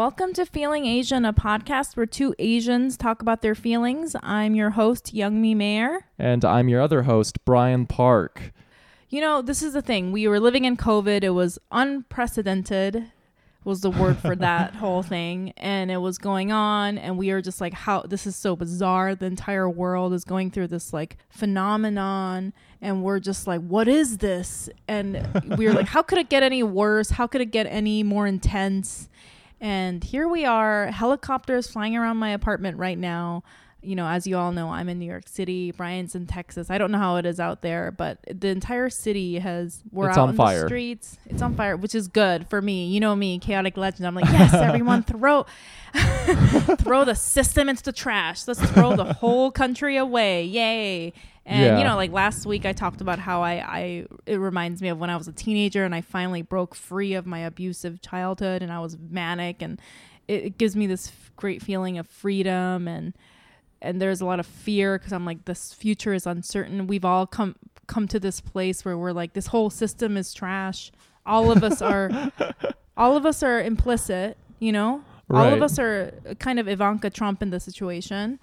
Welcome to Feeling Asian, a podcast where two Asians talk about their feelings. I'm your host, Young Mi Mayer. And I'm your other host, Brian Park. You know, this is the thing. We were living in COVID. It was unprecedented was the word for that whole thing and it was going on and we were just like how this is so bizarre the entire world is going through this like phenomenon and we're just like what is this and we were like how could it get any worse how could it get any more intense and here we are helicopters flying around my apartment right now you know, as you all know, I'm in New York City. Brian's in Texas. I don't know how it is out there, but the entire city has we're It's out on fire. the streets. It's on fire, which is good for me. You know me, chaotic legend. I'm like, yes, everyone throw throw the system into the trash. Let's throw the whole country away. Yay. And Yeah. you know, like last week I talked about how I, I it reminds me of when I was a teenager and I finally broke free of my abusive childhood and I was manic and it, it gives me this f- great feeling of freedom and and there's a lot of fear because I'm like this future is uncertain. We've all come come to this place where we're like this whole system is trash. All of us are all of us are implicit, you know? All of us are uh, kind of Ivanka Trump in the situation.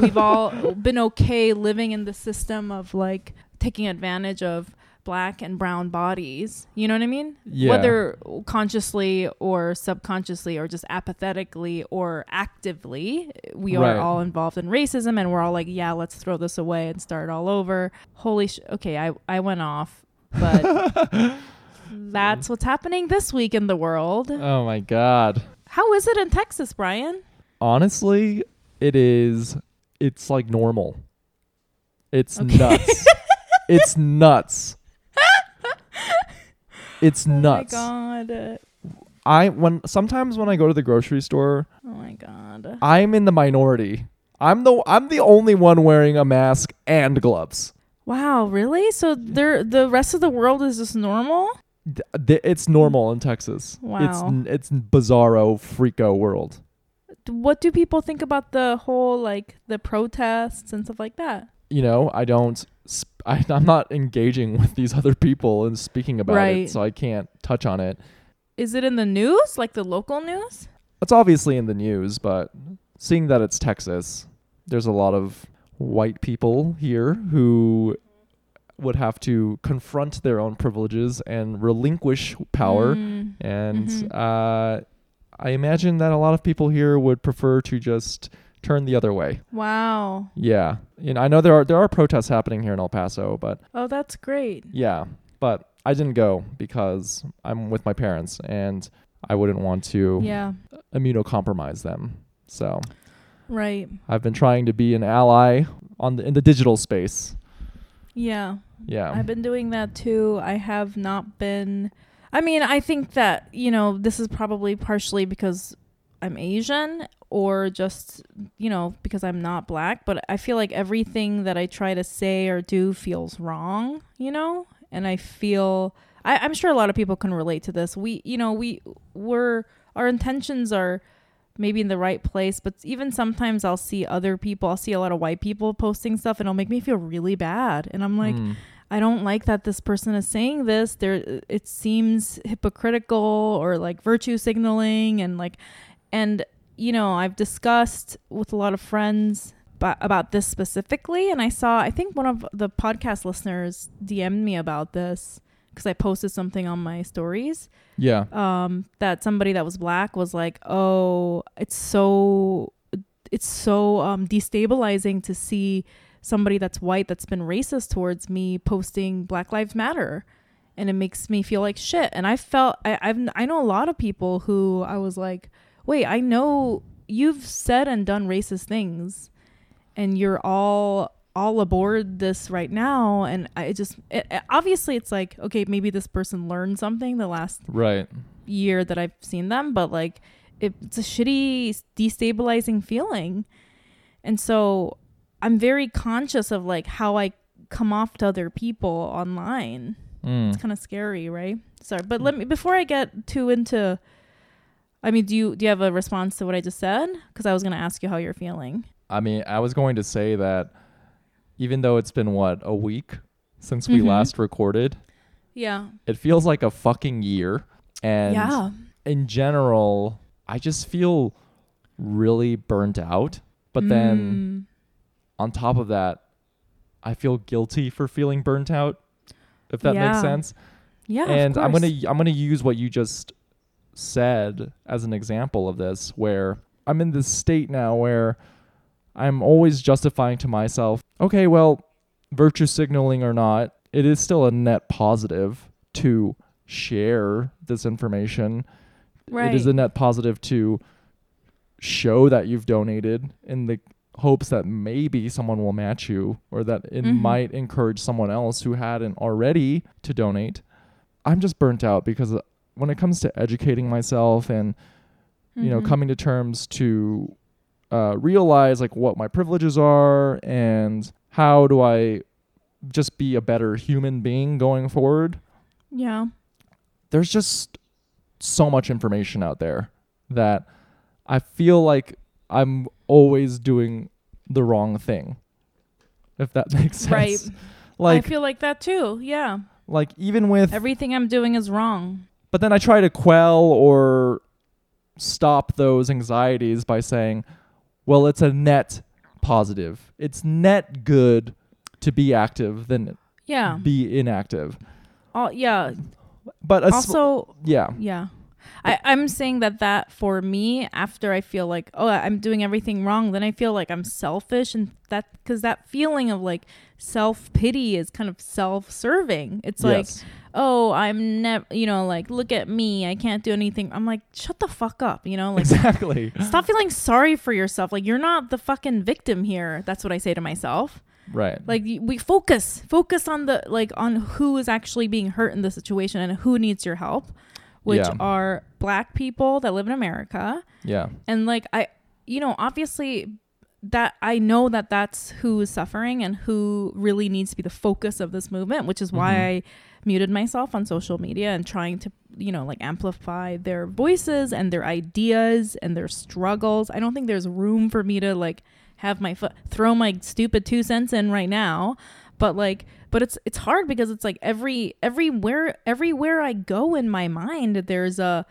We've all been okay living in the system of like taking advantage of black and brown bodies. You know what I mean? Yeah. Whether consciously or subconsciously or just apathetically or actively, we Right. are all involved in racism and we're all like, yeah, let's throw this away and start all over. Holy sh- okay, I I went off, but that's what's happening this week in the world. Oh my God. How is it in Texas, Brian? Honestly, it is, it's like normal. It's Okay. nuts. it's nuts. It's nuts. Oh my god. I when sometimes when I go to the grocery store, Oh my god. I'm in the minority. I'm the I'm the only one wearing a mask and gloves. Wow, really? So there the rest of the world is just normal? It's normal in Texas. It's Wow. n- it's bizarro freako world. What do people think about the whole like the protests and stuff like that? you know, I don't, sp- I, I'm not engaging with these other people and speaking about Right. it, so I can't touch on it. Is it in the news? Like the local news? It's obviously in the news, but seeing that it's Texas, there's a lot of white people here who would have to confront their own privileges and relinquish power. Mm. And Mhm. uh, I imagine that a lot of people here would prefer to just turn the other way. Wow. Yeah, you know, I know there are there are protests happening here in El Paso, but Oh, that's great. Yeah, but I didn't go because I'm with my parents and I wouldn't want to Yeah. immunocompromise them. So Right. I've been trying to be an ally on the in the digital space. Yeah. Yeah. I've been doing that too. I have not been. I mean, I think that, you know, this is probably partially because I'm Asian or just, you know, because I'm not black, but I feel like everything that I try to say or do feels wrong, you know? And I feel. I, I'm sure a lot of people can relate to this. We, you know, we, we're, our intentions are maybe in the right place, but even sometimes I'll see other people, I'll see a lot of white people posting stuff and it'll make me feel really bad. And I'm like, Mm. I don't like that this person is saying this. There, it seems hypocritical or like virtue signaling, and like, and you know, I've discussed with a lot of friends ba- about this specifically, and I saw, I think one of the podcast listeners DM'd me about this because I posted something on my stories. yeah. Um, that somebody that was black was like, "Oh, it's so, it's so um destabilizing to see." somebody that's white that's been racist towards me posting Black Lives Matter, and it makes me feel like shit. And I felt I, I've I know a lot of people who I was like, wait, I know you've said and done racist things, and you're all all aboard this right now and i just it, it- obviously it's like okay maybe this person learned something the last Right. year that I've seen them, but like it's a shitty, destabilizing feeling. And so I'm very conscious of like how I come off to other people online. Mm. It's kind of scary, right? Sorry, but let me before I get too into. I mean, do you do you have a response to what I just said? Because I was gonna ask you how you're feeling. I mean, I was going to say that even though it's been what a week since we Mhm. last recorded, Yeah. it feels like a fucking year. And yeah. in general, I just feel really burnt out. But then Mm. on top of that, I feel guilty for feeling burnt out. If that makes sense. yeah, and I'm gonna I'm gonna use what you just said as an example of this, where I'm in this state now where I'm always justifying to myself, okay, well, virtue signaling or not, it is still a net positive to share this information. right. It is a net positive to show that you've donated in the hopes that maybe someone will match you or that it Mhm. might encourage someone else who hadn't already to donate. I'm just burnt out because uh, when it comes to educating myself and you know Mhm. coming to terms to uh, realize like what my privileges are and how do I just be a better human being going forward Yeah. there's just so much information out there that I feel like I'm always doing the wrong thing. If that makes sense. Right. Like I feel like that too. Yeah. like even with Everything I'm doing is wrong. but then I try to quell or stop those anxieties by saying, well, it's a net positive. It's net good to be active than Yeah. be inactive. All, yeah. But sm- Also, yeah. yeah. I, I'm saying that that for me, after I feel like, oh, I'm doing everything wrong, then I feel like I'm selfish. And that, because that feeling of like self pity is kind of self serving. It's like, yes. Oh, I'm never, you know, like, look at me. I can't do anything. I'm like, shut the fuck up, you know? Like, exactly. stop feeling sorry for yourself. Like, you're not the fucking victim here. That's what I say to myself. Right. Like, we focus, focus on the, like, on who is actually being hurt in the situation and who needs your help, which Yeah. are black people that live in America. yeah. And, like, I, you know, obviously that I know that that's who is suffering and who really needs to be the focus of this movement, which is why Mhm. I muted myself on social media and trying to, you know, like amplify their voices and their ideas and their struggles. I don't think there's room for me to like have my foot throw my stupid two cents in right now, but like but it's it's hard because it's like every everywhere everywhere I go in my mind there's a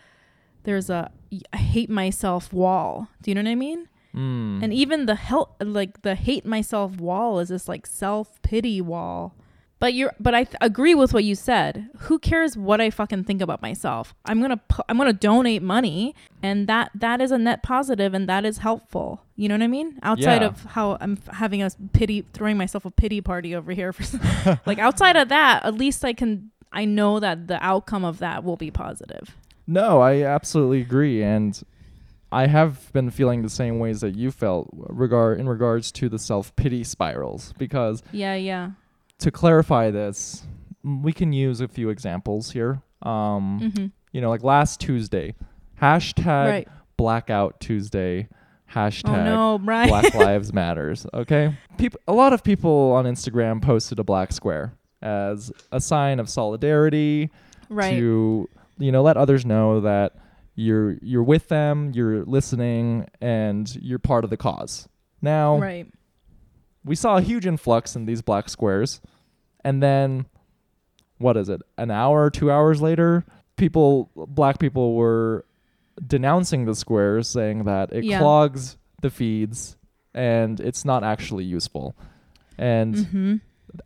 there's a I hate myself wall. Do you know what I mean? Mm. And even the help, like the hate myself wall, is this like self pity wall. But you're, but I th- agree with what you said. Who cares what I fucking think about myself? I'm gonna, pu- I'm gonna donate money, and that that is a net positive, and that is helpful. You know what I mean? Outside Yeah. of how I'm having a pity, throwing myself a pity party over here for, some- like outside of that, at least I can, I know that the outcome of that will be positive. No, I absolutely agree, and I have been feeling the same ways that you felt regard in regards to the self pity spirals. Because Yeah, yeah. To clarify this, we can use a few examples here. Um, Mm-hmm. You know, like last Tuesday, hashtag Right. Blackout Tuesday, hashtag Oh no. Black Lives Matters. Okay, people. A lot of people on Instagram posted a black square as a sign of solidarity right. to you know let others know that you're you're with them, you're listening, and you're part of the cause. Now Right. We saw a huge influx in these black squares, and then what is it? An hour, two hours later, people, black people were denouncing the squares, saying that it Yeah. clogs the feeds and it's not actually useful. And Mm-hmm.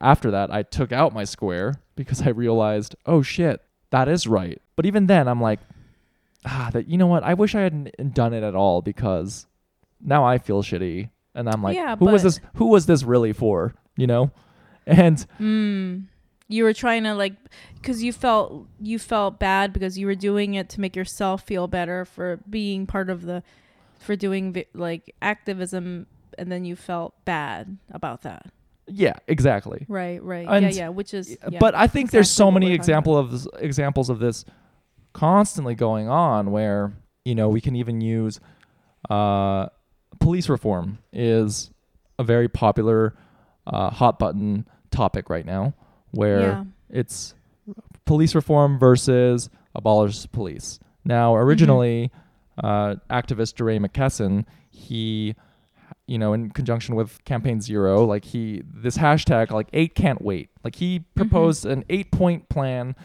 after that, I took out my square because I realized, oh shit, that is right. But even then, I'm like, ah, that you know what? I wish I hadn't done it at all because now I feel shitty, and I'm like, Yeah, who was this? Who was this really for? You know? And Mm. You were trying to like, because you felt you felt bad because you were doing it to make yourself feel better for being part of the, for doing vi- like activism, and then you felt bad about that. yeah, exactly. Right. Right. And- yeah. Yeah. Which is. Yeah. But I think there's so many example of this, examples of this constantly going on where you know we can even use uh, police reform is a very popular uh, hot button topic right now where yeah. it's police reform versus abolish police. Now, originally, uh, activist DeRay McKesson, he, you know, in conjunction with Campaign Zero, like he, this hashtag, like eight can't wait. Like he proposed an eight point plan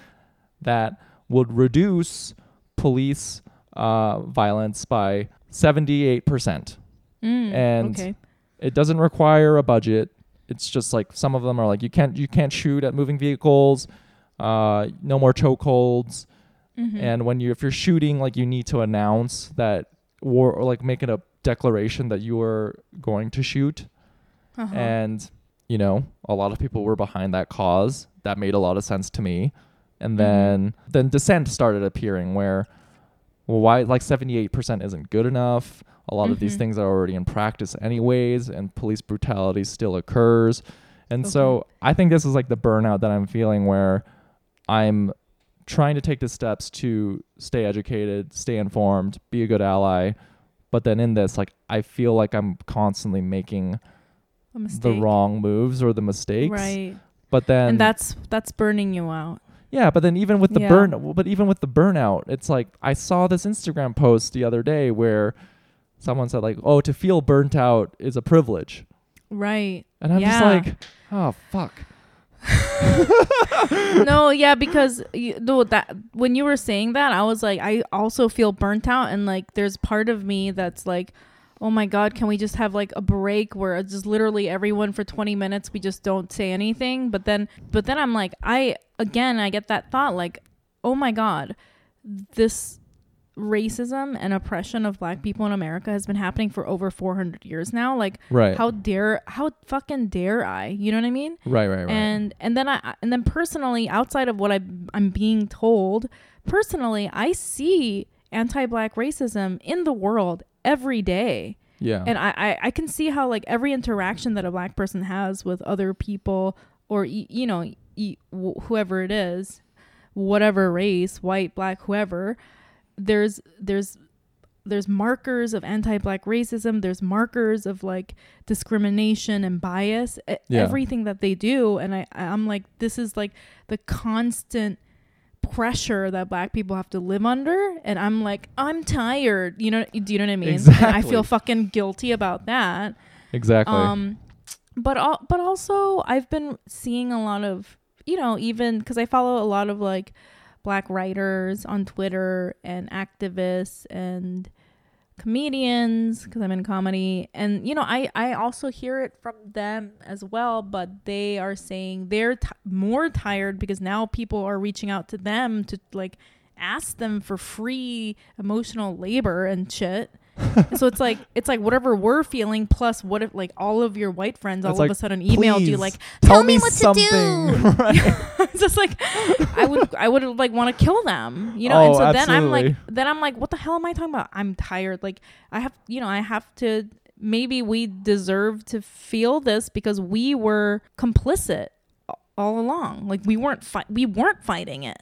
that would reduce police uh, violence by 78%. Mm, And- okay. It doesn't require a budget. It's just like some of them are like you can't you can't shoot at moving vehicles, uh, no more chokeholds, Mhm. and when you if you're shooting like you need to announce that war or like make it a declaration that you are going to shoot Uh-huh. and you know a lot of people were behind that cause that made a lot of sense to me and then then dissent started appearing where well why like 78% isn't good enough a lot of these Mhm. things are already in practice anyways and police brutality still occurs and so i think this is like the burnout that i'm feeling where i'm trying to take the steps to stay educated stay informed be a good ally but then in this like i feel like i'm constantly making the wrong moves or the mistakes. Right. But then and that's that's burning you out. yeah, but then even with the Yeah. burn but even with the burnout, it's like I saw this Instagram post the other day where someone said like, "Oh, to feel burnt out is a privilege." Right. And I'm just like, "Oh, fuck." no, yeah, because you, no, that when you were saying that, I was like, I also feel burnt out, and like, there's part of me that's like, oh my god, can we just have like a break where it's just literally everyone for 20 minutes we just don't say anything? But then, but then I'm like, I again, I get that thought like, oh my god, this racism and oppression of black people in America has been happening for over 400 years now. Like, Right. how dare, how fucking dare I? You know what I mean? right, right, right. and and then I and then personally, outside of what I I'm being told, personally, I see anti-black racism in the world every day, yeah. and I, I I can see how like every interaction that a black person has with other people or you know whoever it is, whatever race, white, black, whoever, there's there's there's markers of anti-black racism. There's markers of like discrimination and bias. Yeah. everything that they do. And i i'm like this is like the constant pressure that black people have to live under. And i'm like i'm tired. You know do you know what i mean? And i feel fucking guilty about that. Exactly. um, but al- but also I've been seeing a lot of you know even because I follow a lot of like black writers on Twitter and activists and comedians because I'm in comedy. And you know I I also hear it from them as well but they are saying they're t- more tired because now people are reaching out to them to like ask them for free emotional labor and shit so it's like it's like whatever we're feeling plus what if like all of your white friends all It's of like, a sudden emailed you like Tell tell me me what to do right. it's just like I would I would like want to kill them, you know. and Oh, so then I'm like then I'm like what the hell am I talking about? I'm tired. Like I have you know, I have to maybe we deserve to feel this because we were complicit all along. Like we weren't fi- we weren't fighting it.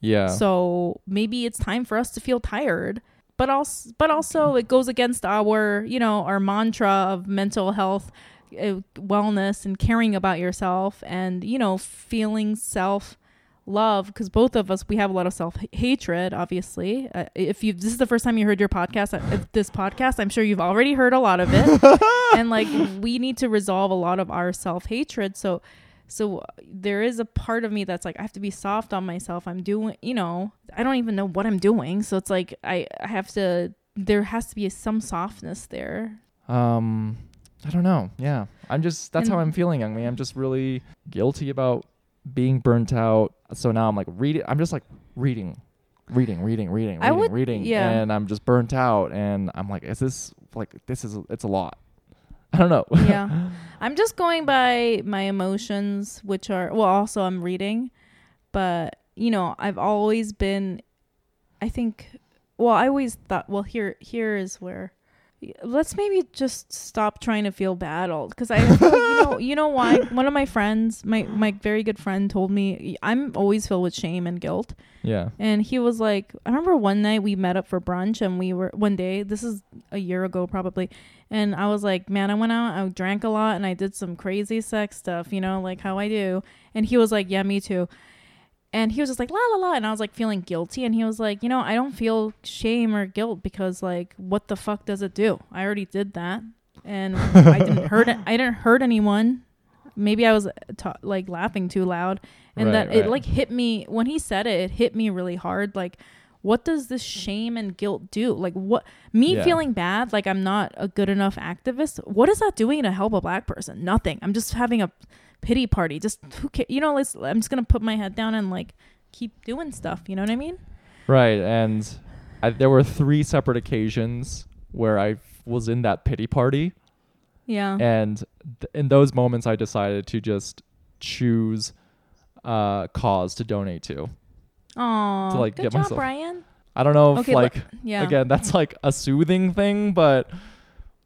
Yeah. So maybe it's time for us to feel tired. But also, but also, it goes against our, you know, our mantra of mental health, uh, wellness, and caring about yourself, and you know, feeling self love. Because both of us, we have a lot of self hatred. Obviously, uh, if you this is the first time you heard your podcast, uh, this podcast, I'm sure you've already heard a lot of it, and like we need to resolve a lot of our self hatred. So so uh, there is a part of me that's like I have to be soft on myself. I'm doing, you know, I don't even know what I'm doing. So it's like I, I have to there has to be some softness there. Um, I don't know. Yeah, I'm just that's how I'm feeling. I mean, I'm just really guilty about being burnt out. So now I'm like reading. I'm just like reading, reading, reading, reading, reading, would- reading, yeah. and I'm just burnt out. And I'm like, is this like this is it's a lot. I don't know. Yeah. I'm just going by my emotions which are well also I'm reading, but you know, I've always been I think well, I always thought well here here is where let's maybe just stop trying to feel bad all because I you know you know why one of my friends my my very good friend told me I'm always filled with shame and guilt yeah. and he was like, I remember one night we met up for brunch and we were, one day, this is a year ago probably. And I was like, man, I went out, I drank a lot and I did some crazy sex stuff, you know, like how I do. And he was like, yeah, me too. And he was just like, la la la. And I was like feeling guilty. And he was like, you know, I don't feel shame or guilt because like, what the fuck does it do? I already did that. And I didn't hurt it. I didn't hurt anyone. Maybe I was ta- like laughing too loud and Right, that it like hit me when he said it it hit me really hard like what does this shame and guilt do? Like what me Yeah. feeling bad like I'm not a good enough activist, what is that doing to help a black person? Nothing. I'm just having a pity party. Just who ca- you know, let's I'm just going to put my head down and like keep doing stuff, you know what I mean? Right, and I, there were three separate occasions where I was in that pity party, Yeah. and th- in those moments, I decided to just choose uh cause to donate to. Oh, to, like, good get job, myself- Brian. I don't know if Okay, but- like Yeah. again that's like a soothing thing, but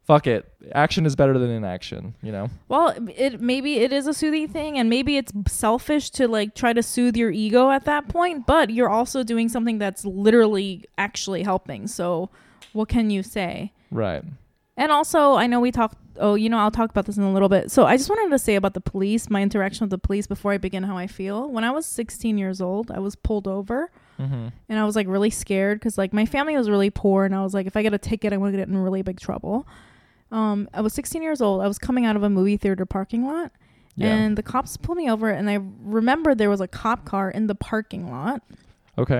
fuck it, action is better than inaction. You know. Well, it maybe it is a soothing thing, and maybe it's selfish to like try to soothe your ego at that point. But you're also doing something that's literally actually helping. So, what can you say? Right. And also, I know we talked. Oh, you know, I'll talk about this in a little bit. So, I just wanted to say about the police, my interaction with the police before I begin how I feel. When I was 16 years old, I was pulled over Mm-hmm. and I was like really scared because like my family was really poor, and I was like, if I get a ticket, I'm gonna get in really big trouble. Um, I was 16 years old. I was coming out of a movie theater parking lot, Yeah. and the cops pulled me over, and I remember there was a cop car in the parking lot. okay.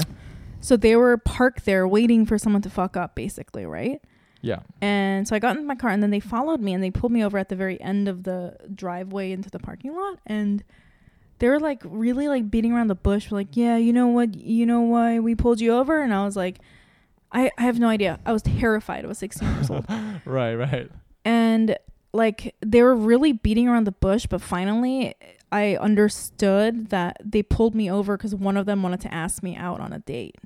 So they were parked there waiting for someone to fuck up, basically, right? Yeah. And so I got in my car, and then they followed me, and they pulled me over at the very end of the driveway into the parking lot, and they were like really like beating around the bush, like, yeah, you know what, you know why we pulled you over, and I was like, I, I have no idea. I was terrified. I was 16 years old, Right. Right. and like they were really beating around the bush, but finally. I understood that they pulled me over because one of them wanted to ask me out on a date.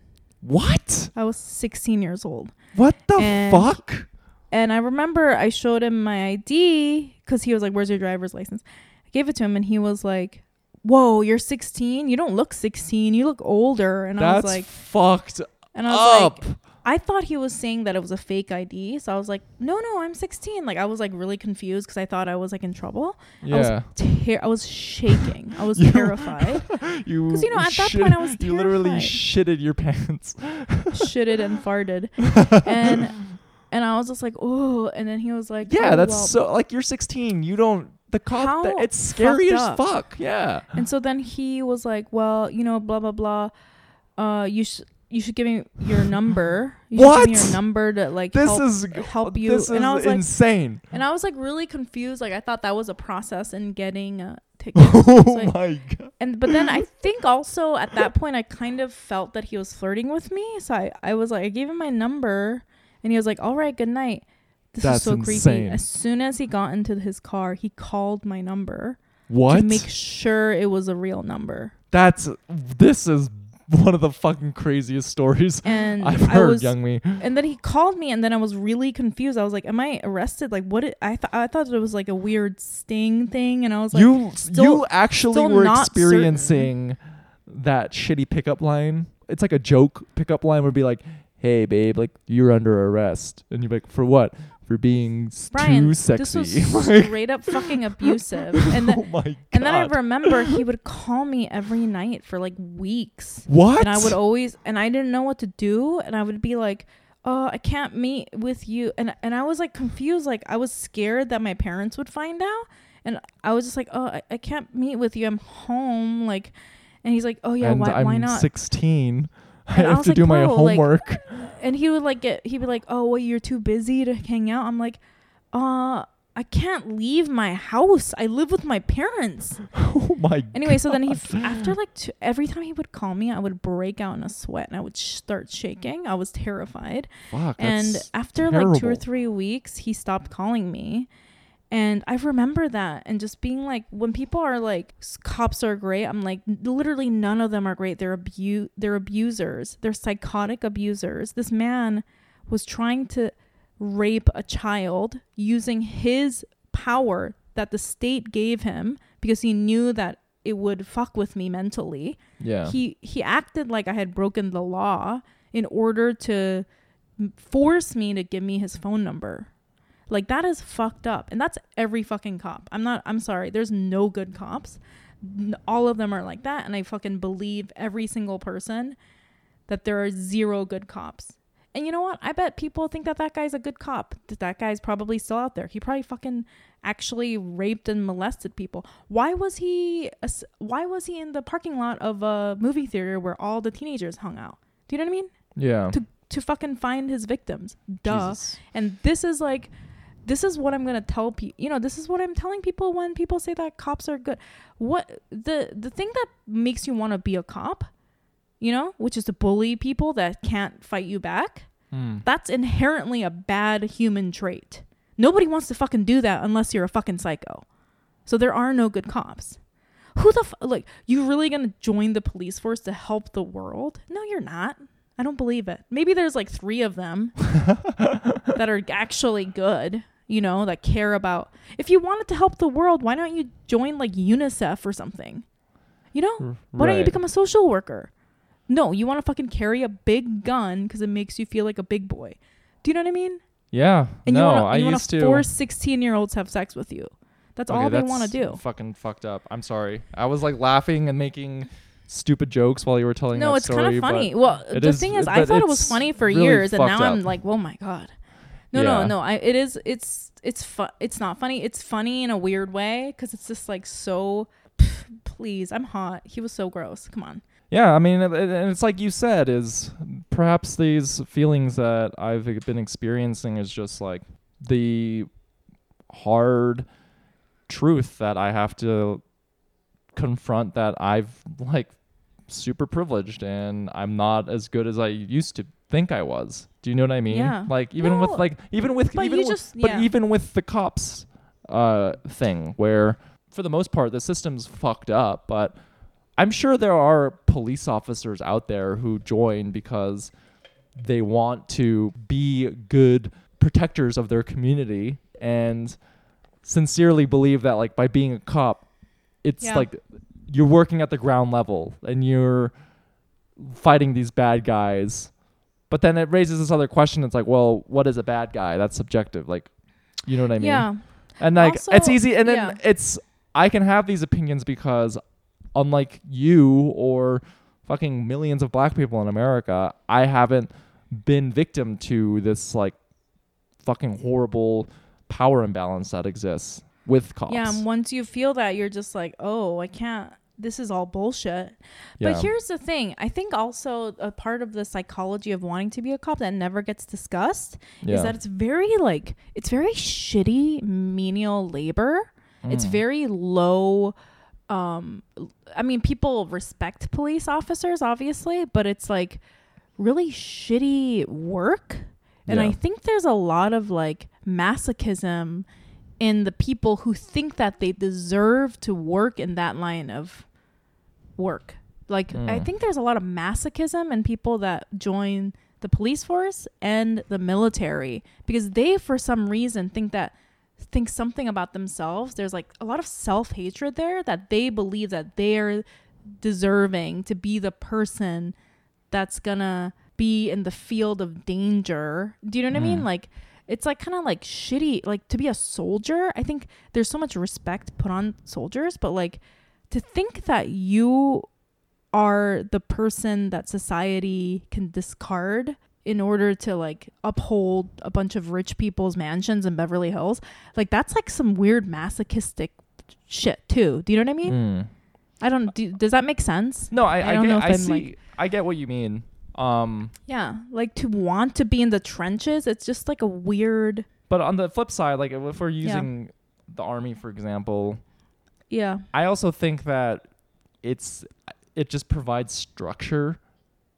What? I was 16 years old. What the And- fuck? And I remember I showed him my ID because he was like, Where's your driver's license? I gave it to him and he was like, Whoa, you're 16? You don't look 16. You look older. And I was like, fucked And I was up. like, I thought he was saying that it was a fake ID. So I was like, No, no, I'm 16. Like, I was like really confused because I thought I was like in trouble. yeah. Ter- I was shaking. I was You- terrified. you 'Cause, you know, at that shit- point I was you literally terrified. shitted your pants. shitted and farted. And and I was just like, oh. And then he was like, yeah, "Oh, that's well." so like you're 16. You don't the cop. That- it's scary as up. fuck. Yeah. And so then he was like, "Well, you know, blah blah blah. Uh, you should you should give me your number. You should give me What? your number to like This help is help you." This and is I was like, insane. and I was like really confused. Like I thought that was a process in getting uh, a ticket. Oh like- my god. and but then I think also at that point I kind of felt that he was flirting with me. So I I was like, I gave him my number, and he was like, "All right, good night." This That's is so insane. creepy. As soon as he got into his car, he called my number What? to make sure it was a real number. That's this is one of the fucking craziest stories And I've heard, was, Young Mi. and then he called me, and then I was really confused. I was like, "Am I arrested? Like, what? It, I thought I thought it was like a weird sting thing, and I was like, you still- you actually were experiencing that shitty pickup line. It's like a joke pickup line would be like, "Hey babe, like you're under arrest." And you're like, "For what?" For being Brian, too this sexy. was Like, straight up fucking abusive." And then oh my god. and then I remember he would call me every night for like weeks. what? and I would always and I didn't know what to do and I would be like oh I can't meet with you and and I was like confused like I was scared that my parents would find out and I was just like oh I, I can't meet with you I'm home like and he's like oh yeah and why, I'm why not 16. I And have to like, do my "Bro, like, homework. and he would like get he'd be like oh well you're too busy to hang out I'm like uh I can't leave my house I live with my parents oh my Anyway, so then he f- after like two, every time he would call me, I would break out in a sweat and I would sh- start shaking. I was terrified. Fuck, and after like two or three weeks, he stopped calling me. And I remember that and just being like, when people are like, cops are great, I'm like, literally none of them are great. They're abu- they're abusers. They're psychotic abusers. This man was trying to rape a child using his power that the state gave him because he knew that it would fuck with me mentally yeah. he he acted like I had broken the law in order to force me to give me his phone number. Like that is fucked up. And that's every fucking cop. I'm not I'm sorry. There's no good cops. All of them are like that and I fucking believe every single person that there are zero good cops. And you know what? I bet people think that that guy's a good cop. That that guy's probably still out there. He probably fucking actually raped and molested people. Why was he? Why was he in the parking lot of a movie theater where all the teenagers hung out? Do you know what I mean? Yeah. to to fucking find his victims. Duh. Jesus. And this is like this is what I'm going to tell people. You know, this is what I'm telling people when people say that cops are good. What the the thing that makes you want to be a cop, you know, which is to bully people that can't fight you back. Mm. That's inherently a bad human trait. Nobody wants to fucking do that unless you're a fucking psycho. So there are no good cops. Who the f- like you really going to join the police force to help the world? No, you're not. I don't believe it. Maybe there's like 3 of them that are actually good, you know, that care about. If you wanted to help the world, why don't you join like UNICEF or something? You know? R- Why don't you become a social worker? No, you want to fucking carry a big gun because it makes you feel like a big boy. Do you know what I mean? Yeah. And no, you want to I you used to force 16 year olds have sex with you. That's Okay, all they want to do. Fucking fucked up. I'm sorry. I was like laughing and making stupid jokes while you were telling No, it's kind of funny. Well, the is- thing is, I thought it was funny for really years, and now fucked I'm like, oh my god. No, Yeah. no, no. I it is. It's it's fu- It's not funny. It's funny in a weird way because it's just like so. Please, I'm hot. He was so gross. Come on. Yeah, I mean, it- it- and it's like you said, is perhaps these feelings that I've been experiencing is just like the hard truth that I have to confront that I've like super privileged and I'm not as good as I used to think I was. Do you know what I mean? Yeah. Like even No, with like even with but even with, just- but even with the cops uh thing where for the most part the system's fucked up, but I'm sure there are police officers out there who join because they want to be good protectors of their community and sincerely believe that like by being a cop it's Yeah. like you're working at the ground level and you're fighting these bad guys but then it raises this other question it's like well what is a bad guy that's subjective like you know what i mean Yeah. and like it's easy and then yeah. it's i can have these opinions because unlike you or fucking millions of black people in america i haven't been victim to this like fucking horrible power imbalance that exists with cops Yeah, and once you feel that, you're just like, oh, I can't. This is all bullshit. Yeah. But here's the thing. I think also a part of the psychology of wanting to be a cop that never gets discussed yeah. is that it's very like it's very shitty menial labor. It's Mm. very low um I mean people respect police officers obviously, but it's like really shitty work. And I think there's a lot of like masochism in the people who think that they deserve to work in that line of work. Like I Mm. think there's a lot of masochism in people that join the police force and the military because they for some reason think that think something about themselves. There's like a lot of self-hatred there that they believe that they're deserving to be the person that's gonna be in the field of danger. Do you know what I mean? Mm. Like it's like kind of like shitty like to be a soldier. I think there's so much respect put on soldiers, but like to think that you are the person that society can discard in order to like uphold a bunch of rich people's mansions in Beverly Hills, like that's like some weird masochistic shit too. Do you know what I mean? Mm. I don't. Do, does that make sense? no i, I I, don't get, know if I I'm, see like- i get what you mean um Yeah, like to want to be in the trenches. It's just like a weird. But on the flip side, like if we're using the army for example, Yeah. I also think that it's it just provides structure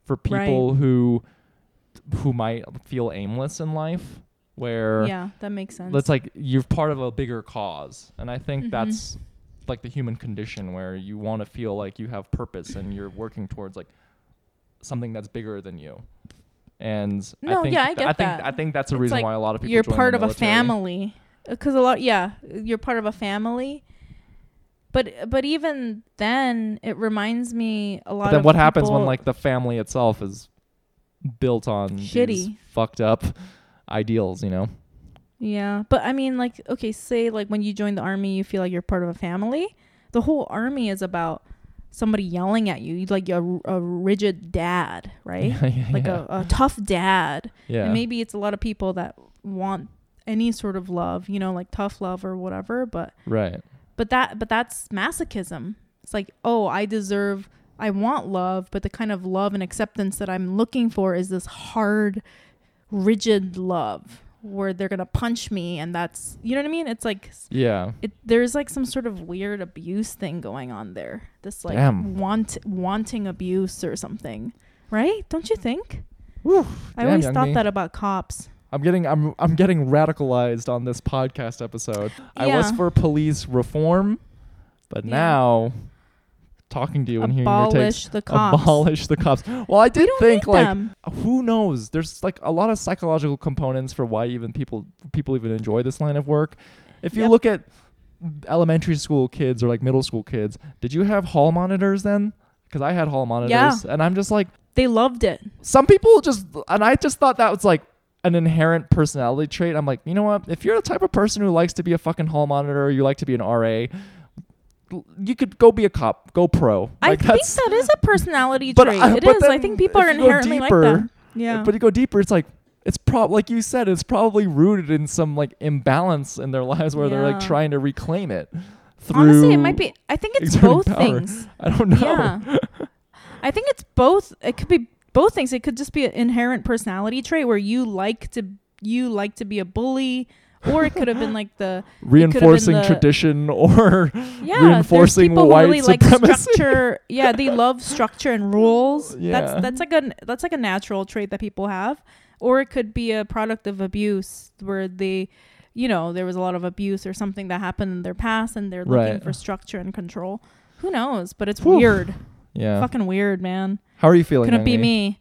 for people who who might feel aimless in life where Yeah, that makes sense. it's like you're part of a bigger cause. And I think Mhm. that's like the human condition where you want to feel like you have purpose and you're working towards like something that's bigger than you. And No, I think yeah, I get I think that. I think that's a It's reason like why a lot of people you're join the part of a family because a lot yeah you're part of a family but but even then it reminds me a lot But then what happens when like the family itself is built on these Shitty. fucked up ideals, you know? yeah but i mean like okay say like when you join the army you feel like you're part of a family the whole army is about somebody yelling at you you like a, a rigid dad right yeah, like yeah. a, a tough dad yeah. and maybe it's a lot of people that want any sort of love you know like tough love or whatever but right. but that but that's masochism it's like oh i deserve I want love, but the kind of love and acceptance that I'm looking for is this hard, rigid love where they're gonna punch me, and that's you know what I mean. It's like Yeah. it. There's like some sort of weird abuse thing going on there. This like Damn. want wanting abuse or something, right? Don't you think? Whew, I damn, always thought me. that about cops. I'm getting I'm I'm getting radicalized on this podcast episode. I was for police reform, but Yeah. now talking to you and hearing your takes Abolish the cops. abolish the cops. Well, I did think like them. who knows? There's like a lot of psychological components for why even people people even enjoy this line of work. If you Yep. look at elementary school kids or like middle school kids, did you have hall monitors then? Because I had hall monitors, and I'm just like They loved it. some people just and I just thought that was like an inherent personality trait. I'm like, you know what? If you're the type of person who likes to be a fucking hall monitor, you like to be an RA, you could go be a cop, go pro. I think that's a personality trait. uh, It is. I think people are inherently like that. deeper- Yeah. But you go deeper, it's like it's prob like you said, it's probably rooted in some like imbalance in their lives where they're like trying to reclaim it. Through Honestly, it might be. I think it's both power. things. I don't know. Yeah. I think it's both. It could be both things. It could just be an inherent personality trait where you like to you like to be a bully, or it could have been like the Reinforcing the- tradition or yeah. Reinforcing people white who really like supremacy. structure. Yeah, they love structure and rules. Yeah. That's that's like a that's like a natural trait that people have, or it could be a product of abuse where they. You know, there was a lot of abuse or something that happened in their past, and they're looking Right. for structure and control. Who knows? But it's Whew. weird. yeah. Fucking weird, man. How are you feeling? Couldn't be me.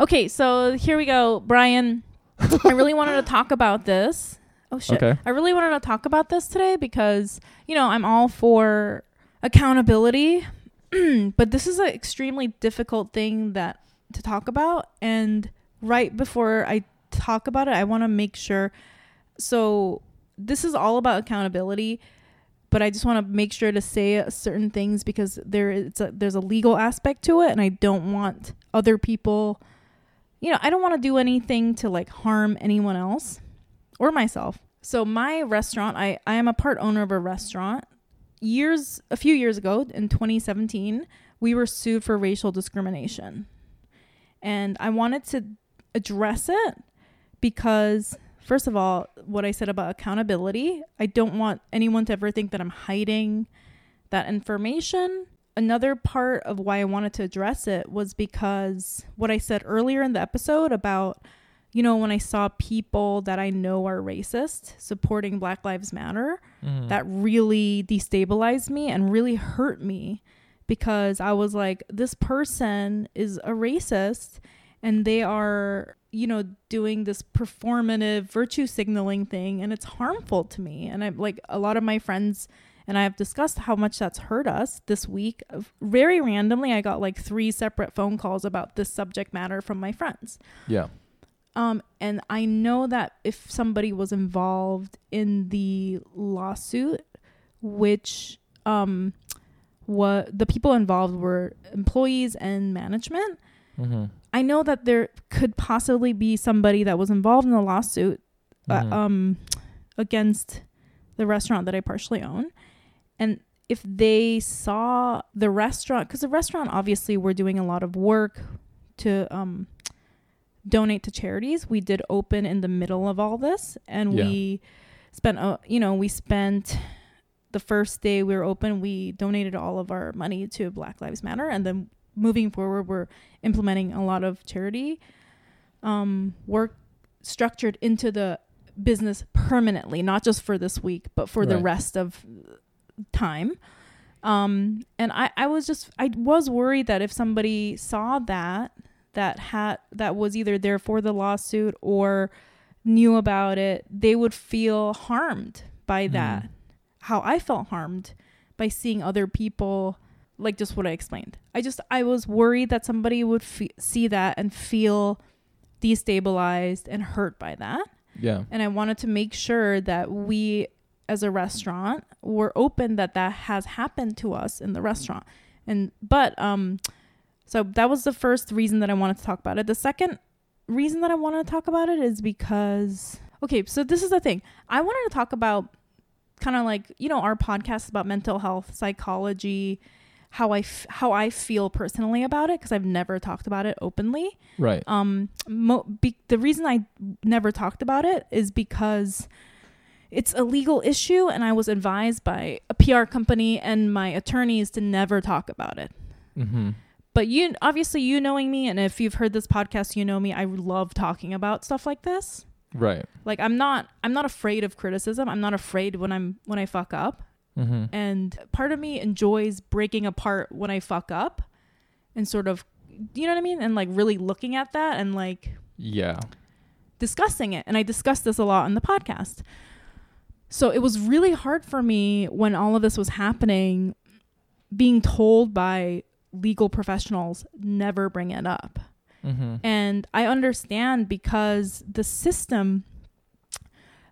Okay, so here we go, Brian. I really wanted to talk about this. Oh shit! Okay. I really wanted to talk about this today because you know I'm all for accountability, but this is an extremely difficult thing that to talk about. And right before I talk about it, I want to make sure. So this is all about accountability but I just want to make sure to say certain things because there it's a, there's a legal aspect to it, and I don't want other people, you know, I don't want to do anything to like harm anyone else or myself. So my restaurant, I I am a part owner of a restaurant. Years a few years ago in 2017, we were sued for racial discrimination, and I wanted to address it because first of all, what I said about accountability, I don't want anyone to ever think that I'm hiding that information. Another part of why I wanted to address it was because what I said earlier in the episode about, you know, when I saw people that I know are racist supporting Black Lives Matter, Mhm. that really destabilized me and really hurt me because I was like, this person is a racist and they are, you know, doing this performative virtue signaling thing and it's harmful to me. And I'm like, a lot of my friends and I have discussed how much that's hurt us this week. Very randomly, I got like three separate phone calls about this subject matter from my friends. yeah. Um, and I know that if somebody was involved in the lawsuit, which um, what the people involved were employees and management, Mm-hmm. I know that there could possibly be somebody that was involved in the lawsuit uh, Mhm. um, against the restaurant that I partially own, and if they saw the restaurant, because the restaurant obviously we're doing a lot of work to um, donate to charities. We did open in the middle of all this, and Yeah. we spent, uh, you know, we spent the first day we were open, we donated all of our money to Black Lives Matter, and then moving forward, we're implementing a lot of charity um, work structured into the business permanently, not just for this week, but for the rest of time. Um, and I, I was just, I was worried that if somebody saw that, that had, that was either there for the lawsuit or knew about it, they would feel harmed by Mhm. that. How I felt harmed by seeing other people like just what I explained. I just I was worried that somebody would fe- see that and feel destabilized and hurt by that. Yeah. And I wanted to make sure that we as a restaurant were open that that has happened to us in the restaurant. And but um so that was the first reason that I wanted to talk about it. The second reason that I wanted to talk about it is because okay, so this is the thing. I wanted to talk about kind of like, you know, our podcast about mental health, psychology, how I f- how I feel personally about it because I've never talked about it openly. Right. Um, mo- be- the reason I never talked about it is because it's a legal issue, and I was advised by a PR company and my attorneys to never talk about it. Mm-hmm. But you, obviously, you knowing me, and if you've heard this podcast, you know me. I love talking about stuff like this. Right. Like I'm not, I'm not afraid of criticism. I'm not afraid when I'm when I fuck up. Mm-hmm. And part of me enjoys breaking apart when I fuck up, and sort of, you know what I mean, and like really looking at that and like Yeah. discussing it. And I discussed this a lot on the podcast. So it was really hard for me when all of this was happening, being told by legal professionals, never bring it up. Mm-hmm. And I understand because the system,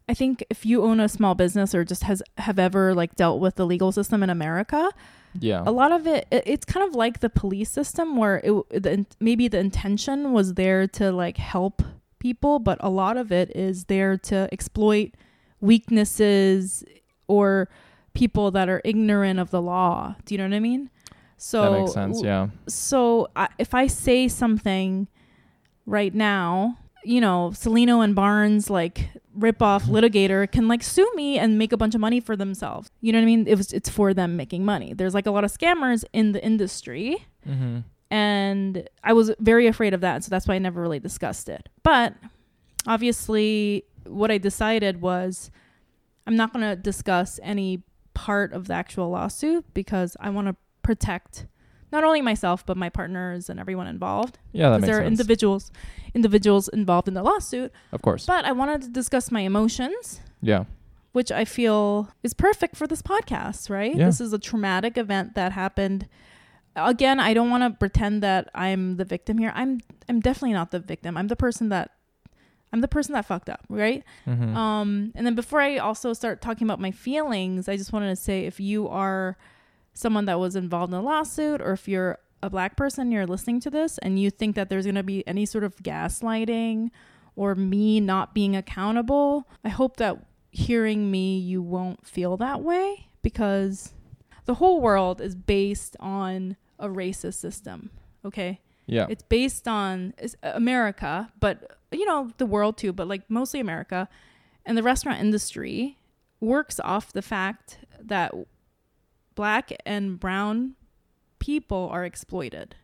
I think if you own a small business or just has have ever like dealt with the legal system in America, Yeah. a lot of it, it it's kind of like the police system where it the, maybe the intention was there to like help people but a lot of it is there to exploit weaknesses or people that are ignorant of the law do you know what i mean so that makes sense. Yeah. so I, if i say something right now you know Cellino and Barnes like rip off litigator can like sue me and make a bunch of money for themselves you know what i mean it was it's for them making money there's like a lot of scammers in the industry Mm-hmm. and I was very afraid of that, so that's why I never really discussed it. But obviously, what I decided was I'm not going to discuss any part of the actual lawsuit because I want to protect not only myself but my partners and everyone involved Yeah, that because makes there are sense. individuals individuals involved in the lawsuit. of course. But I wanted to discuss my emotions yeah. which I feel is perfect for this podcast, right? Yeah. This is a traumatic event that happened. Again, I don't want to pretend that I'm the victim here. I'm I'm definitely not the victim. I'm the person that I'm the person that fucked up, right? Mm-hmm. Um and then before I also start talking about my feelings, I just wanted to say if you are someone that was involved in a lawsuit or if you're a black person you're listening to this and you think that there's going to be any sort of gaslighting or me not being accountable, I hope that hearing me you won't feel that way because the whole world is based on a racist system, okay? yeah. It's based on it's uh, America, but you know, the world too, but like mostly America. And the restaurant industry works off the fact that black and brown people are exploited.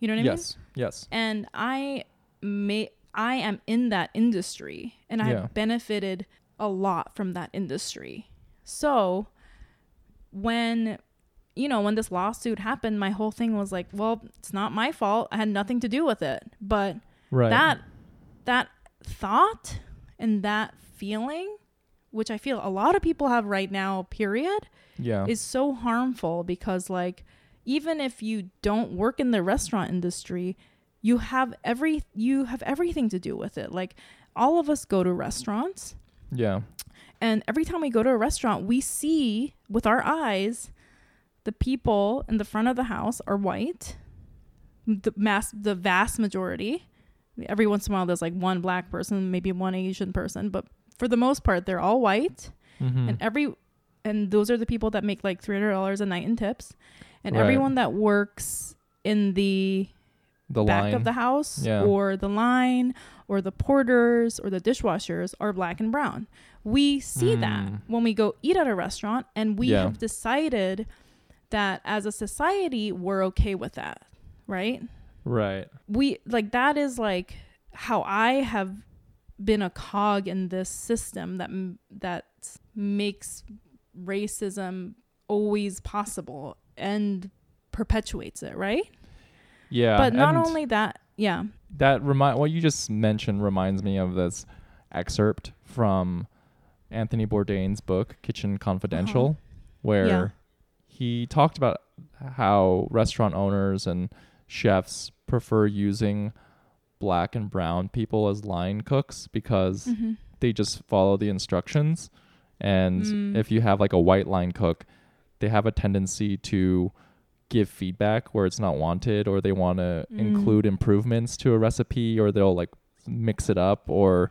You know what I mean? yes. Yes. And I may I am in that industry and I Yeah. have benefited a lot from that industry. So when you know, when this lawsuit happened, my whole thing was like, well, it's not my fault. I had nothing to do with it. But Right. that that thought and that feeling, which I feel a lot of people have right now, period, yeah. is so harmful because like even if you don't work in the restaurant industry, you have every you have everything to do with it. Like all of us go to restaurants yeah. and every time we go to a restaurant, we see with our eyes the people in the front of the house are white. The mass the vast majority. Every once in a while there's like one black person, maybe one Asian person, but for the most part they're all white Mm-hmm. and every and those are the people that make like three hundred dollars a night in tips, and Right. everyone that works in the the back line. of the house Yeah. or the line or the porters or the dishwashers are black and brown. We see that Mm. when we go eat at a restaurant, and we Yeah. have decided that as a society we're okay with that, right? right. we like that is like how I have been a cog in this system that that makes racism always possible and perpetuates it, right? Yeah. but not only that, yeah. that remind what you just mentioned reminds me of this excerpt from Anthony Bourdain's book Kitchen Confidential, Uh-huh. where Yeah. he talked about how restaurant owners and chefs prefer using black and brown people as line cooks because Mm-hmm. they just follow the instructions. And Mm. if you have like a white line cook, they have a tendency to give feedback where it's not wanted or they want to Mm. include improvements to a recipe or they'll like mix it up or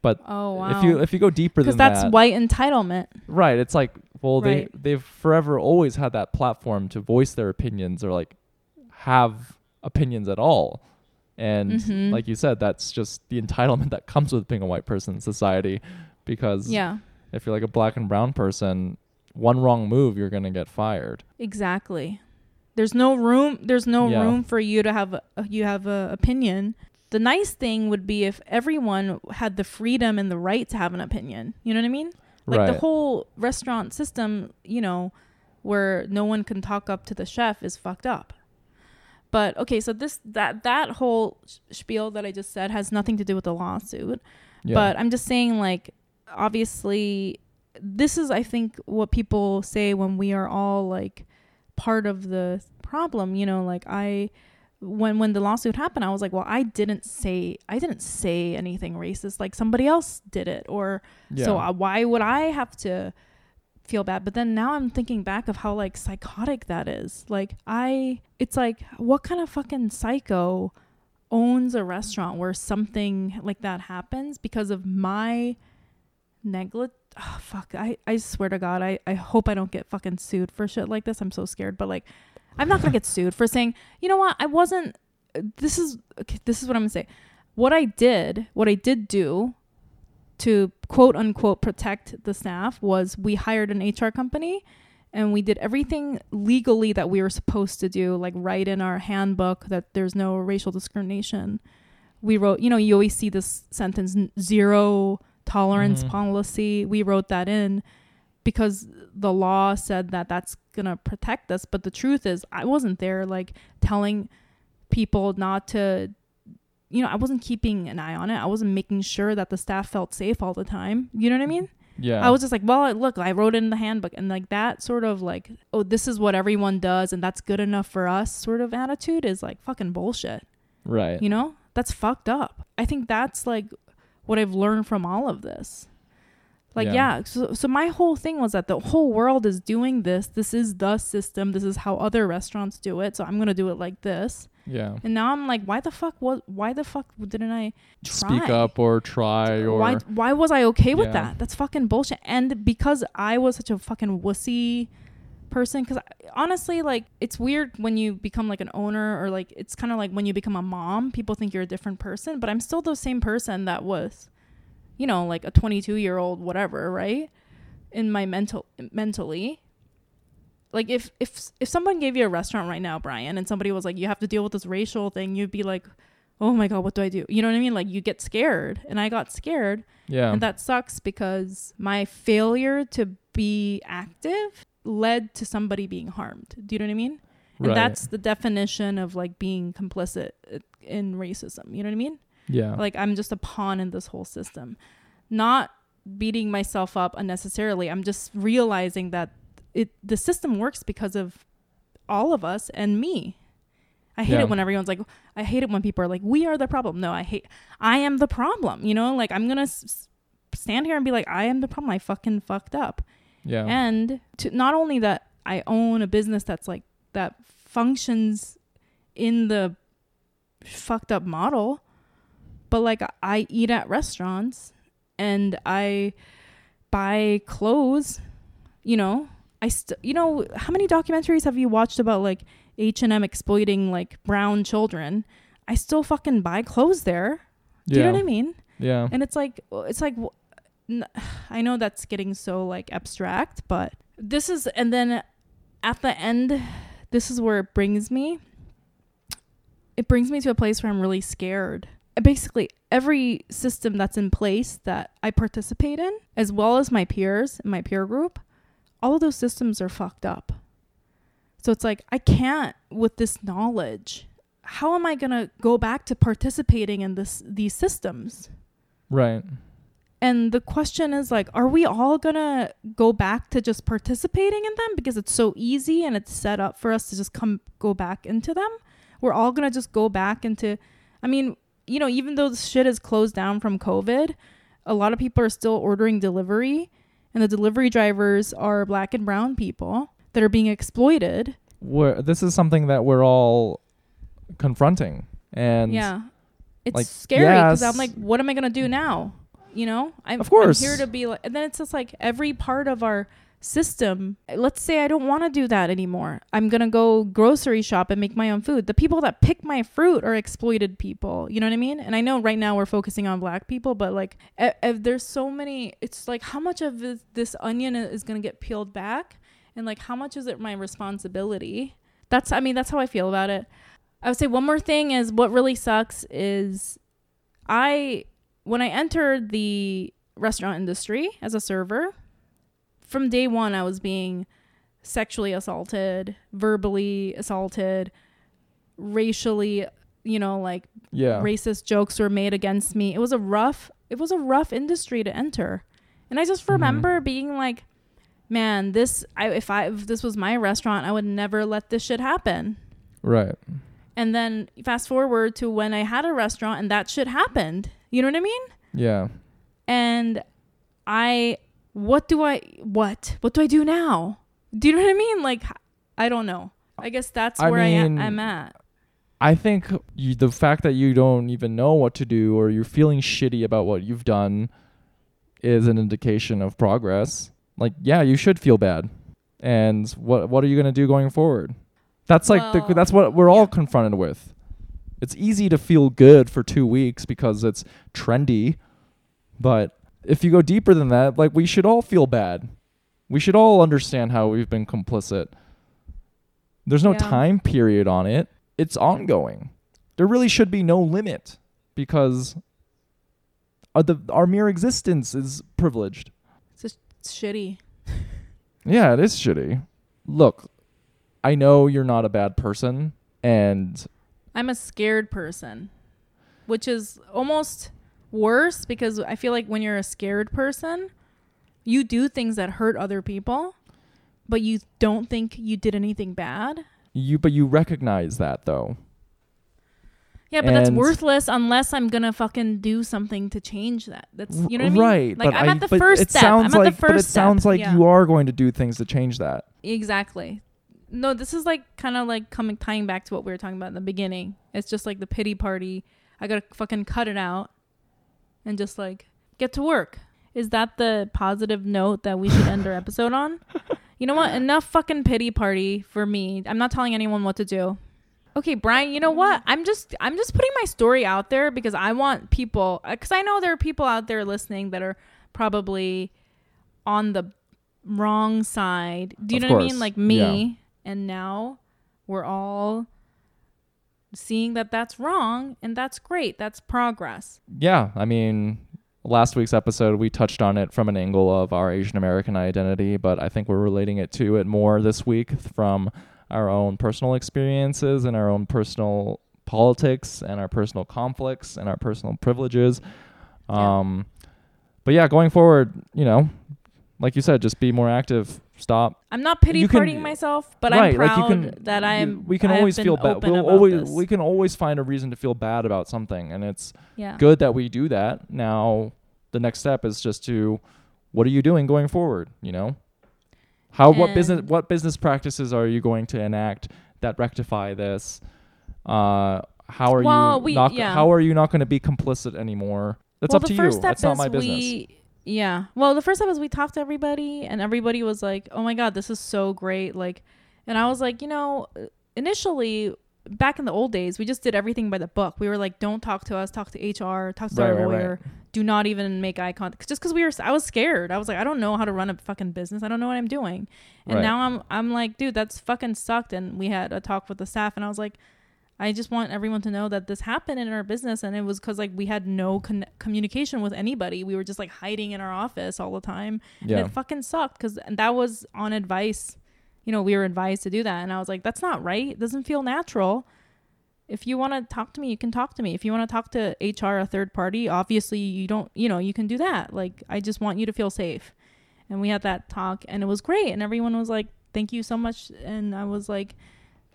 but Oh wow. if you if you go deeper than that, because that's that white entitlement. right it's like well Right. they they've forever always had that platform to voice their opinions or like have opinions at all and Mhm. like you said that's just the entitlement that comes with being a white person in society because Yeah. if you're like a black and brown person one wrong move you're going to get fired Exactly. There's no room. There's no Yeah. room for you to have a, you have an opinion. The nice thing would be if everyone had the freedom and the right to have an opinion. You know what I mean? Like right the whole restaurant system, you know, where no one can talk up to the chef is fucked up. But okay, so this that that whole sh- spiel that I just said has nothing to do with the lawsuit. yeah. But I'm just saying, like, obviously, this is, I think, what people say when we are all like part of the problem. You know, like I, when when the lawsuit happened, I was like, well, I didn't say, I didn't say anything racist. Like somebody else did it, or yeah. so why would I have to feel bad? But then now I'm thinking back of how like psychotic that is. Like I, it's like, what kind of fucking psycho owns a restaurant where something like that happens because of my neglect Oh, fuck, I, I swear to God, I, I hope I don't get fucking sued for shit like this. I'm so scared. But like, I'm not gonna get sued for saying, you know what, I wasn't. Uh, this is okay, this is what I'm gonna say. What I did, what I did do to quote unquote protect the staff was we hired an HR company and we did everything legally that we were supposed to do, like write in our handbook that there's no racial discrimination. We wrote, you know, you always see this sentence zero tolerance Mhm. policy. We wrote that in because the law said that that's going to protect us. But the truth is, I wasn't there like telling people not to you know, I wasn't keeping an eye on it. I wasn't making sure that the staff felt safe all the time. You know what I mean? yeah I was just like, well, look, I wrote it in the handbook, and like that sort of like, oh, this is what everyone does, and that's good enough for us, sort of attitude is like fucking bullshit. right You know, that's fucked up. I think that's like what I've learned from all of this. Like, Yeah. yeah. so, so my whole thing was that the whole world is doing this. This is the system. This is how other restaurants do it. So I'm gonna do it like this. yeah And now I'm like, why the fuck was? Why the fuck didn't I try? speak up or try or why? Why was I okay with Yeah. that? That's fucking bullshit. And because I was such a fucking wussy person, because honestly, like, it's weird when you become like an owner or like it's kind of like when you become a mom. People think you're a different person, but I'm still the same person that was, you know, like a 22 year old, whatever, right? In my mental mentally, like if if if someone gave you a restaurant right now, Brian, and somebody was like, you have to deal with this racial thing, you'd be like, oh my god, what do I do? You know what I mean? Like you get scared, and I got scared, yeah and that sucks because my failure to be active led to somebody being harmed. Do you know what I mean? And right. that's the definition of like being complicit uh, in racism. You know what I mean? Yeah Like I'm just a pawn in this whole system. Not beating myself up unnecessarily. I'm just realizing that it the system works because of all of us and me. I hate Yeah. it when everyone's like I hate it when people are like we are the problem. No, I hate I am the problem. You know, like I'm going to s- stand here and be like I am the problem. I fucking fucked up. yeah And to not only that I own a business that's like that functions in the fucked up model, but like I eat at restaurants and I buy clothes, you know. I st- you know how many documentaries have you watched about like H&M exploiting like brown children? I still fucking buy clothes there. Do you know what I mean? yeah and it's like it's like I know that's getting so like abstract but this is and then at the end this is where it brings me it brings me to a place where i'm really scared basically every system that's in place that i participate in as well as my peers in my peer group all of those systems are fucked up. So it's like i can't with this knowledge how am i going to go back to participating in this these systems? Right. And the question is like, are we all gonna go back to just participating in them? Because it's so easy and it's set up for us to just come go back into them? We're all gonna just go back into I mean, you know, even though the shit is closed down from COVID, a lot of people are still ordering delivery and the delivery drivers are black and brown people that are being exploited. we're, this is something that we're all confronting and yeah. It's like, scary because I'm like, what am I gonna do now? You know, I'm, Of course. I'm here to be like, and then it's just like every part of our system. Let's say I don't want to do that anymore. I'm going to go grocery shop and make my own food. The people that pick my fruit are exploited people. You know what I mean? And I know right now we're focusing on black people, but like if, if there's so many, it's like how much of this, this onion is going to get peeled back? And like how much is it my responsibility? That's, I mean, that's how I feel about it. I would say one more thing is what really sucks is I, when I entered the restaurant industry as a server, from day one, I was being sexually assaulted, verbally assaulted, racially, you know, like Yeah. racist jokes were made against me. It was a rough, it was a rough industry to enter. And I just Mhm. remember being like, man, this, I, if I, if this was my restaurant, I would never let this shit happen. Right. And then fast forward to when I had a restaurant and that shit happened. You know what I mean? Yeah. and I what do I what what do I do now? Do you know what I mean? Like I don't know. I guess that's I where I am, I'm at. I think you, the fact that you don't even know what to do or you're feeling shitty about what you've done is an indication of progress. Like, yeah, you should feel bad. And what what are you going to do going forward? That's like the, that's what we're all yeah. confronted with. It's easy to feel good for 2 weeks because it's trendy, but if you go deeper than that, like we should all feel bad. We should all understand how we've been complicit. There's no Yeah. time period on it. It's ongoing. There really should be no limit because uh, the, our mere existence is privileged. It's just it's shitty. Yeah, it is shitty. Look, I know you're not a bad person and I'm a scared person, which is almost worse because I feel like when you're a scared person, you do things that hurt other people, but you don't think you did anything bad. you but you recognize that though. Yeah, but that's worthless unless I'm gonna fucking do something to change that. That's you know what I mean? Right. Like I'm I- at the first it step. Sounds I'm like, the first but it sounds step. like yeah. you are going to do things to change that. Exactly. No, this is like kind of like coming tying back to what we were talking about in the beginning. It's just like the pity party. I gotta fucking cut it out and just like get to work. Is that the positive note that we should end our episode on? You know what? Enough fucking pity party for me. I'm not telling anyone what to do. Okay, Brian, you know what? I'm just I'm just putting my story out there because I want people cuz I know there are people out there listening that are probably on the wrong side. Do you Of know what I mean? Like me and now we're all seeing that that's wrong and that's great. That's progress. Yeah, I mean, last week's episode we touched on it from an angle of our Asian American identity, but I think we're relating it to it more this week from our own personal experiences and our own personal politics and our personal conflicts and our personal privileges. Yeah. Um but yeah, going forward, you know, like you said, just be more active. Stop. I'm not pity You can- partying myself, but right, I'm proud like can, that I you- am. We can I always feel bad. We'll always this. we can always find a reason to feel bad about something, and it's yeah. good that we do that. Now, the next step is just to, what are you doing going forward? You know, how what business what business practices are you going to enact that rectify this? Uh, how are Well, you we- not? yeah. How are you not going to be complicit anymore? That's well, up to you. That's not my business. we. Yeah. Well, the first time was we talked to everybody, and everybody was like, "Oh my god, this is so great!" Like, and I was like, you know, initially. Back in the old days, we just did everything by the book. We were like, "Don't talk to us. Talk to HR. Talk to Right, our right, right. lawyer. Do not even make eye contact." Just because we were, I was scared. I was like, "I don't know how to run a fucking business. I don't know what I'm doing." And Right. now I'm, I'm like, dude, that's fucking sucked. And we had a talk with the staff, and I was like, I just want everyone to know that this happened in our business, and it was because like we had no con- communication with anybody. We were just like hiding in our office all the time, Yeah. and it fucking sucked because that was on advice. You know, we were advised to do that, and I was like, that's not right. It doesn't feel natural. If you want to talk to me, you can talk to me. If you want to talk to HR, a third party, obviously you don't. You know, you can do that. Like, I just want you to feel safe. And we had that talk, and it was great. And everyone was like, "Thank you so much." And I was like,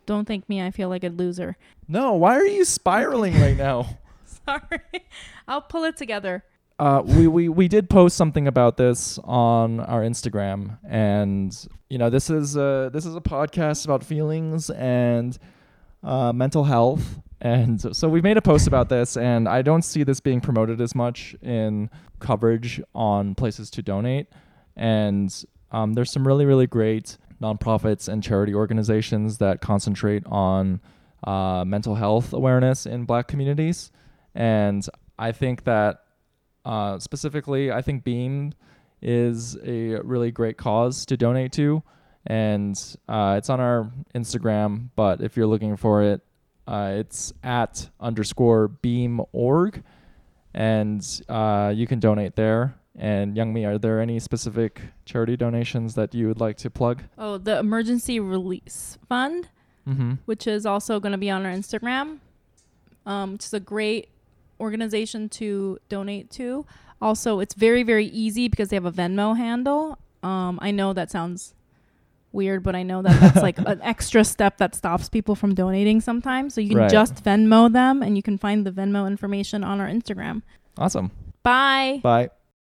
"Don't thank me. I feel like a loser." No, why are you spiraling right now? Sorry. I'll pull it together. uh, we, we we did post something about this on our Instagram, and you know this is a this is a podcast about feelings and uh, mental health, and so- so we made a post about this, and I don't see this being promoted as much in coverage on places to donate, and um, there's some really really great nonprofits and charity organizations that concentrate on uh, mental health awareness in Black communities, and I think that uh, specifically, I think Beam is a really great cause to donate to, and uh, it's on our Instagram. But if you're looking for it, uh, it's at underscore Beam org, and uh, you can donate there. And Young Mi, are there any specific charity donations that you would like to plug? Oh, the Emergency Release Fund, Mm-hmm. which is also going to be on our Instagram, um, which is a great organization to donate to. Also, it's very, very easy because they have a Venmo handle. Um, I know that sounds weird, but I know that that's like an extra step that stops people from donating sometimes. So you can Right. just Venmo them and you can find the Venmo information on our Instagram. Awesome. Bye. Bye.